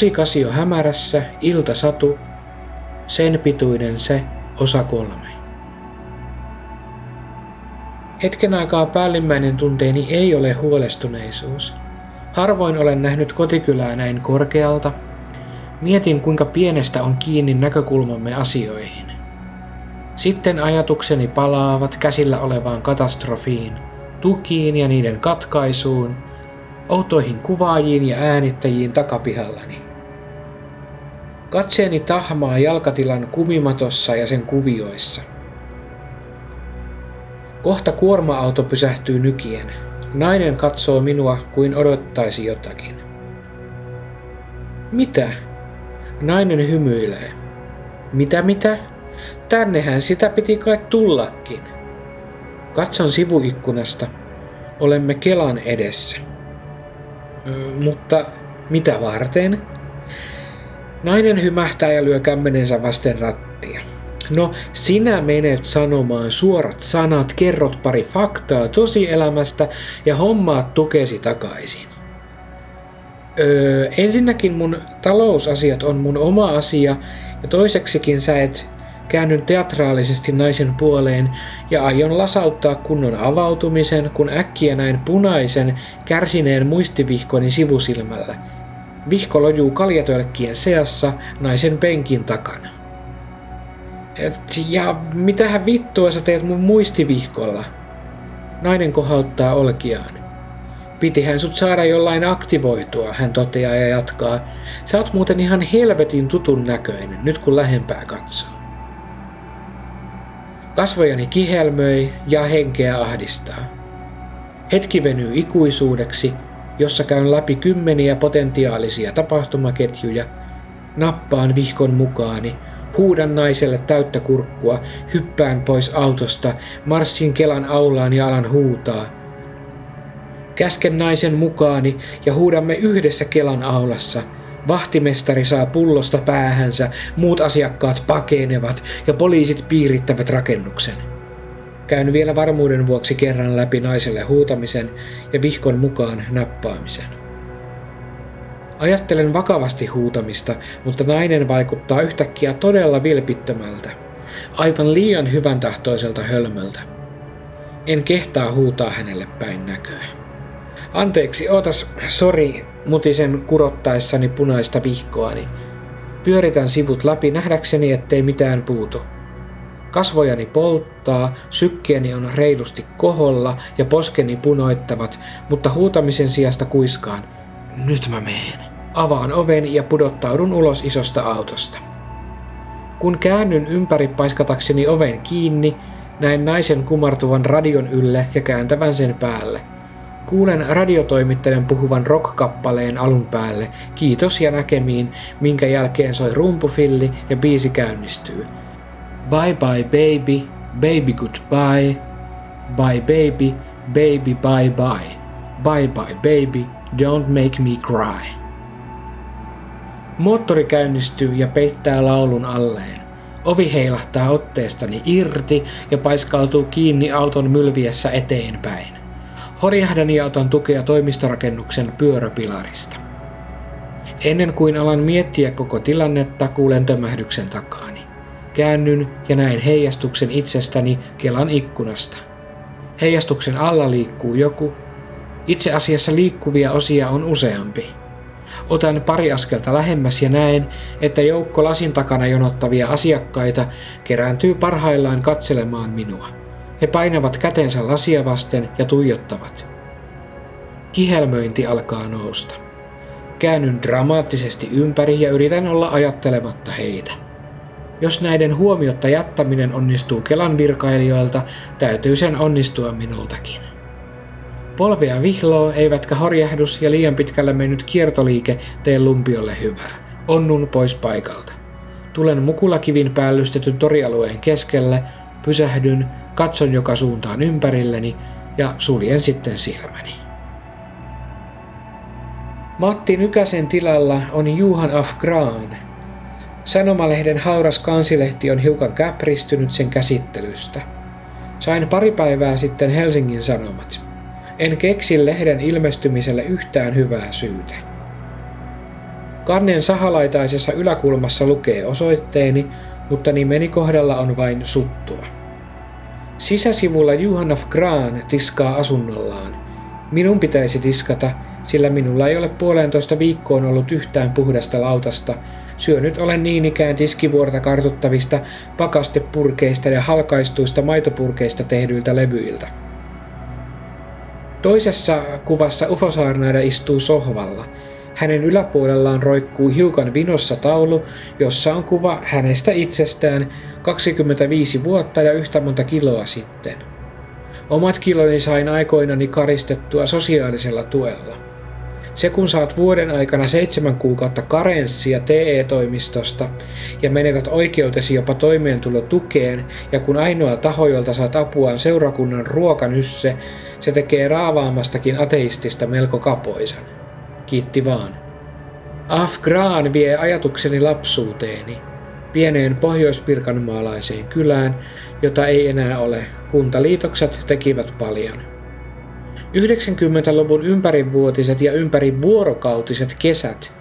Pasi Kasio hämärässä, ilta satu, sen pituinen se, osa kolme. Hetken aikaa päällimmäinen tunteeni ei ole huolestuneisuus. Harvoin olen nähnyt kotikylää näin korkealta. Mietin, kuinka pienestä on kiinni näkökulmamme asioihin. Sitten ajatukseni palaavat käsillä olevaan katastrofiin, tukiin ja niiden katkaisuun, outoihin kuvaajiin ja äänittäjiin takapihallani. Katseeni tahmaa jalkatilan kumimatossa ja sen kuvioissa. Kohta kuorma-auto pysähtyy nykien. Nainen katsoo minua kuin odottaisi jotakin. Mitä? Nainen hymyilee. Mitä mitä? Tännehän sitä piti kai tullakin. Katson sivuikkunasta. Olemme Kelan edessä. Mutta mitä varten? Nainen hymähtää ja lyö kämmenensä vasten rattia. No, sinä menet sanomaan suorat sanat, kerrot pari faktaa tosielämästä ja hommaat tukesi takaisin. Öö, ensinnäkin mun talousasiat on mun oma asia ja toiseksikin sä et käännyn teatraalisesti naisen puoleen ja aion lasauttaa kunnon avautumisen, kun äkkiä näin punaisen, kärsineen muistivihkoni sivusilmällä. Vihko lojuu kaljatölkkien seassa naisen penkin takana. Ja mitähän vittua sä teet mun muistivihkolla? Nainen kohauttaa olkiaan. Pitihän sut saada jollain aktivoitua, hän toteaa ja jatkaa. Sä oot muuten ihan helvetin tutun näköinen, nyt kun lähempää katsoo. Kasvojani kihelmöi ja henkeä ahdistaa. Hetki venyy ikuisuudeksi, jossa käyn läpi kymmeniä potentiaalisia tapahtumaketjuja, nappaan vihkon mukaani, huudan naiselle täyttä kurkkua, hyppään pois autosta, marssin Kelan aulaan ja alan huutaa. Käsken naisen mukaani ja huudamme yhdessä Kelan aulassa – Vahtimestari saa pullosta päähänsä, muut asiakkaat pakenevat ja poliisit piirittävät rakennuksen. Käyn vielä varmuuden vuoksi kerran läpi naiselle huutamisen ja vihkon mukaan nappaamisen. Ajattelen vakavasti huutamista, mutta nainen vaikuttaa yhtäkkiä todella vilpittömältä, aivan liian hyvän tahtoiselta hölmöltä. En kehtaa huutaa hänelle päin näköä. Anteeksi, ootas, sori, mutisen kurottaessani punaista vihkoani. Pyöritän sivut läpi nähdäkseni, ettei mitään puutu. Kasvojani polttaa, sykkeeni on reilusti koholla ja poskeni punoittavat, mutta huutamisen sijasta kuiskaan. Nyt mä meen. Avaan oven ja pudottaudun ulos isosta autosta. Kun käännyn ympäri paiskatakseni oven kiinni, näen naisen kumartuvan radion ylle ja kääntävän sen päälle. Kuulen radiotoimittajan puhuvan rock-kappaleen alun päälle, kiitos ja näkemiin, minkä jälkeen soi rumpufilli ja biisi käynnistyy. Bye bye baby, baby goodbye, bye baby, baby bye bye, bye bye baby, don't make me cry. Moottori käynnistyy ja peittää laulun alleen. Ovi heilahtaa otteestani irti ja paiskautuu kiinni auton mylviessä eteenpäin. Horjahdan ja otan tukea toimistorakennuksen pyöräpilarista. Ennen kuin alan miettiä koko tilannetta, kuulen tömähdyksen takaani. Käännyn ja näen heijastuksen itsestäni Kelan ikkunasta. Heijastuksen alla liikkuu joku. Itse asiassa liikkuvia osia on useampi. Otan pari askelta lähemmäs ja näen, että joukko lasin takana jonottavia asiakkaita kerääntyy parhaillaan katselemaan minua. He painavat kätensä lasia vasten ja tuijottavat. Kihelmöinti alkaa nousta. Käännyn dramaattisesti ympäri ja yritän olla ajattelematta heitä. Jos näiden huomiotta jättäminen onnistuu Kelan virkailijoilta, täytyy sen onnistua minultakin. Polvea vihloo, eivätkä horjahdus ja liian pitkälle mennyt kiertoliike tee lumpiolle hyvää. Onnun pois paikalta. Tulen mukulakivin päällystetyn torialueen keskelle, pysähdyn katson joka suuntaan ympärilleni ja suljen sitten silmäni. Matti Nykäsen tilalla on Juhan Afgraan. Sanomalehden hauras kansilehti on hiukan käpristynyt sen käsittelystä. Sain pari päivää sitten Helsingin Sanomat. En keksi lehden ilmestymiselle yhtään hyvää syytä. Kannen sahalaitaisessa yläkulmassa lukee osoitteeni, mutta nimeni kohdalla on vain suttua. Sisäsivulla Johanna Graan tiskaa asunnollaan. Minun pitäisi tiskata, sillä minulla ei ole puolentoista viikkoon ollut yhtään puhdasta lautasta. Syönyt olen niin ikään tiskivuorta kartuttavista pakastepurkeista ja halkaistuista maitopurkeista tehdyiltä levyiltä. Toisessa kuvassa ufosaarnaida istuu sohvalla. Hänen yläpuolellaan roikkuu hiukan vinossa taulu, jossa on kuva hänestä itsestään 25 vuotta ja yhtä monta kiloa sitten. Omat kiloni sain aikoinani karistettua sosiaalisella tuella. Se kun saat vuoden aikana seitsemän kuukautta karenssia TE-toimistosta ja menetät oikeutesi jopa toimeentulotukeen ja kun ainoa taho, jolta saat apua on seurakunnan ruokanysse, se tekee raavaamastakin ateistista melko kapoisan. Kiitti vaan. Afgraan vie ajatukseni lapsuuteeni, pieneen pohjoispirkanmaalaiseen kylään, jota ei enää ole. Kuntaliitokset tekivät paljon. 90-luvun ympärivuotiset ja ympärivuorokautiset kesät,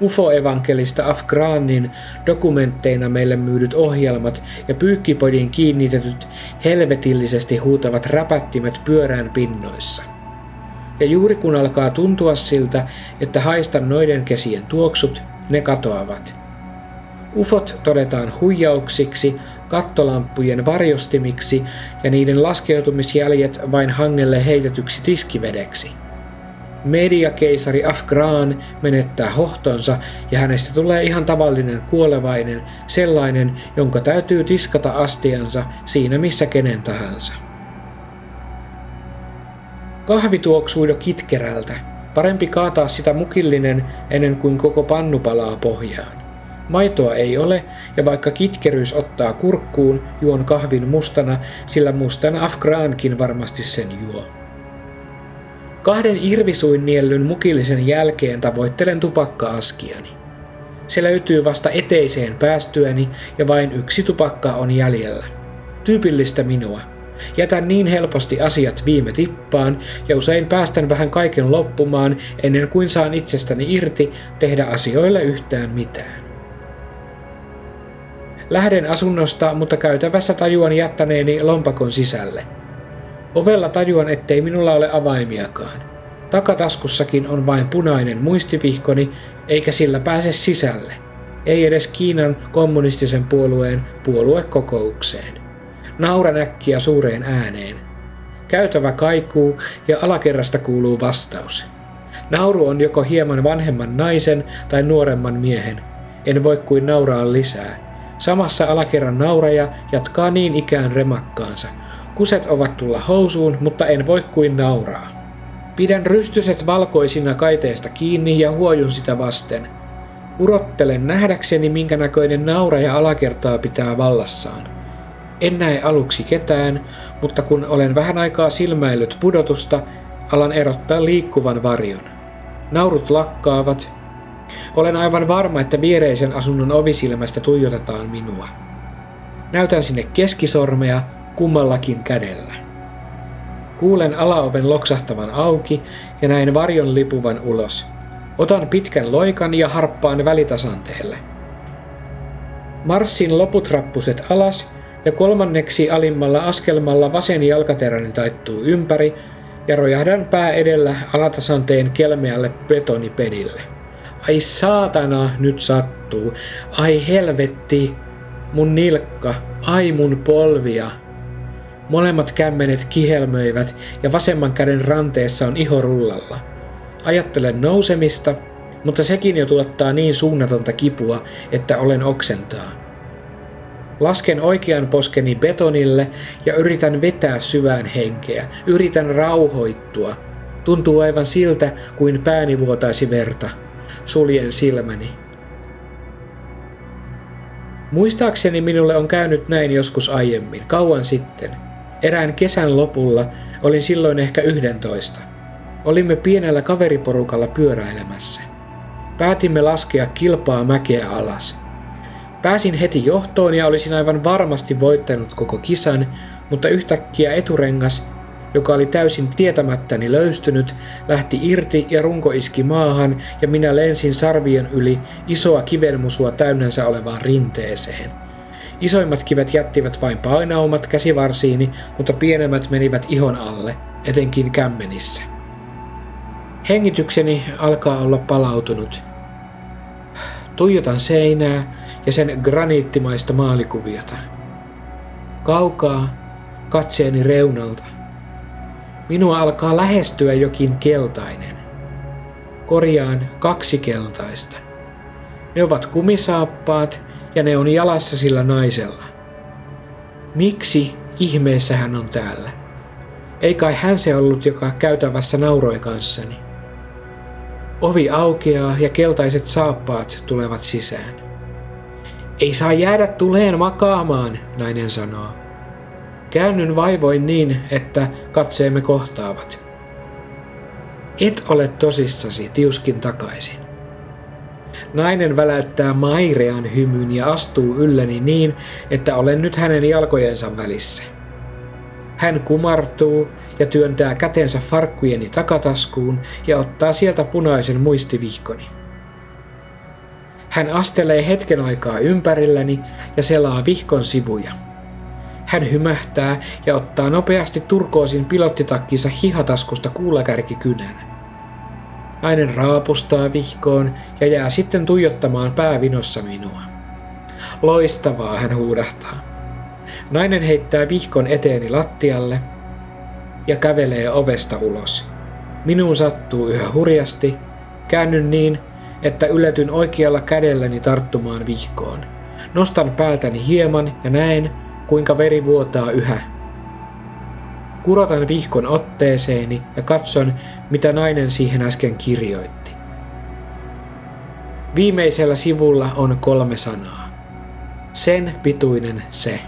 UFO-evankelista Afgranin dokumentteina meille myydyt ohjelmat ja pyykkipodin kiinnitetyt helvetillisesti huutavat räpättimet pyörään pinnoissa. Ja juuri kun alkaa tuntua siltä, että haistan noiden kesien tuoksut, ne katoavat. Ufot todetaan huijauksiksi, kattolamppujen varjostimiksi ja niiden laskeutumisjäljet vain hangelle heitetyksi tiskivedeksi. Mediakeisari Afgran menettää hohtonsa ja hänestä tulee ihan tavallinen kuolevainen, sellainen, jonka täytyy tiskata astiansa siinä missä kenen tahansa. Kahvi tuoksuu jo kitkerältä. Parempi kaataa sitä mukillinen ennen kuin koko pannu palaa pohjaan. Maitoa ei ole, ja vaikka kitkeryys ottaa kurkkuun, juon kahvin mustana, sillä mustana Afgraankin varmasti sen juo. Kahden irvisuinniellyn mukillisen jälkeen tavoittelen tupakka-askiani. Se löytyy vasta eteiseen päästyäni ja vain yksi tupakka on jäljellä. Tyypillistä minua. Jätän niin helposti asiat viime tippaan ja usein päästän vähän kaiken loppumaan ennen kuin saan itsestäni irti tehdä asioille yhtään mitään. Lähden asunnosta, mutta käytävässä tajuan jättäneeni lompakon sisälle. Ovella tajuan, ettei minulla ole avaimiakaan. Takataskussakin on vain punainen muistivihkoni, eikä sillä pääse sisälle. Ei edes Kiinan kommunistisen puolueen puoluekokoukseen. Nauran äkkiä suureen ääneen. Käytävä kaikuu ja alakerrasta kuuluu vastaus. Nauru on joko hieman vanhemman naisen tai nuoremman miehen. En voi kuin nauraa lisää. Samassa alakerran nauraja jatkaa niin ikään remakkaansa. Kuset ovat tulla housuun, mutta en voi kuin nauraa. Pidän rystyset valkoisina kaiteesta kiinni ja huojun sitä vasten. Urottelen nähdäkseni, minkä näköinen nauraja alakertaa pitää vallassaan. En näe aluksi ketään, mutta kun olen vähän aikaa silmäillyt pudotusta, alan erottaa liikkuvan varjon. Naurut lakkaavat olen aivan varma, että viereisen asunnon ovisilmästä tuijotetaan minua. Näytän sinne keskisormea kummallakin kädellä. Kuulen alaoven loksahtavan auki ja näin varjon lipuvan ulos. Otan pitkän loikan ja harppaan välitasanteelle. Marssin loput rappuset alas ja kolmanneksi alimmalla askelmalla vasen jalkateräni taittuu ympäri ja rojahdan pää edellä alatasanteen kelmeälle betonipedille. Ai saatana, nyt sattuu. Ai helvetti, mun nilkka, ai mun polvia. Molemmat kämmenet kihelmöivät ja vasemman käden ranteessa on iho rullalla. Ajattelen nousemista, mutta sekin jo tuottaa niin suunnatonta kipua, että olen oksentaa. Lasken oikean poskeni betonille ja yritän vetää syvään henkeä. Yritän rauhoittua. Tuntuu aivan siltä, kuin pääni vuotaisi verta suljen silmäni. Muistaakseni minulle on käynyt näin joskus aiemmin, kauan sitten. Erään kesän lopulla olin silloin ehkä yhdentoista. Olimme pienellä kaveriporukalla pyöräilemässä. Päätimme laskea kilpaa mäkeä alas. Pääsin heti johtoon ja olisin aivan varmasti voittanut koko kisan, mutta yhtäkkiä eturengas, joka oli täysin tietämättäni löystynyt, lähti irti ja runko iski maahan ja minä lensin sarvien yli isoa kivenmusua täynnänsä olevaan rinteeseen. Isoimmat kivet jättivät vain painaumat käsivarsiini, mutta pienemmät menivät ihon alle, etenkin kämmenissä. Hengitykseni alkaa olla palautunut. Tuijotan seinää ja sen graniittimaista maalikuviota. Kaukaa katseeni reunalta. Minua alkaa lähestyä jokin keltainen. Korjaan kaksi keltaista. Ne ovat kumisaappaat ja ne on jalassa sillä naisella. Miksi ihmeessä hän on täällä? Ei kai hän se ollut, joka käytävässä nauroi kanssani. Ovi aukeaa ja keltaiset saappaat tulevat sisään. Ei saa jäädä tuleen makaamaan, nainen sanoo. Käännyn vaivoin niin, että katseemme kohtaavat. Et ole tosissasi, tiuskin takaisin. Nainen väläyttää mairean hymyn ja astuu ylleni niin, että olen nyt hänen jalkojensa välissä. Hän kumartuu ja työntää kätensä farkkujeni takataskuun ja ottaa sieltä punaisen muistivihkoni. Hän astelee hetken aikaa ympärilläni ja selaa vihkon sivuja. Hän hymähtää ja ottaa nopeasti turkoosin pilottitakkinsa hihataskusta kuulakärkikynän. Nainen raapustaa vihkoon ja jää sitten tuijottamaan päävinossa minua. Loistavaa, hän huudahtaa. Nainen heittää vihkon eteeni lattialle ja kävelee ovesta ulos. Minuun sattuu yhä hurjasti. Käännyn niin, että yletyn oikealla kädelläni tarttumaan vihkoon. Nostan päätäni hieman ja näen, kuinka veri vuotaa yhä. Kurotan vihkon otteeseeni ja katson, mitä nainen siihen äsken kirjoitti. Viimeisellä sivulla on kolme sanaa. Sen pituinen se.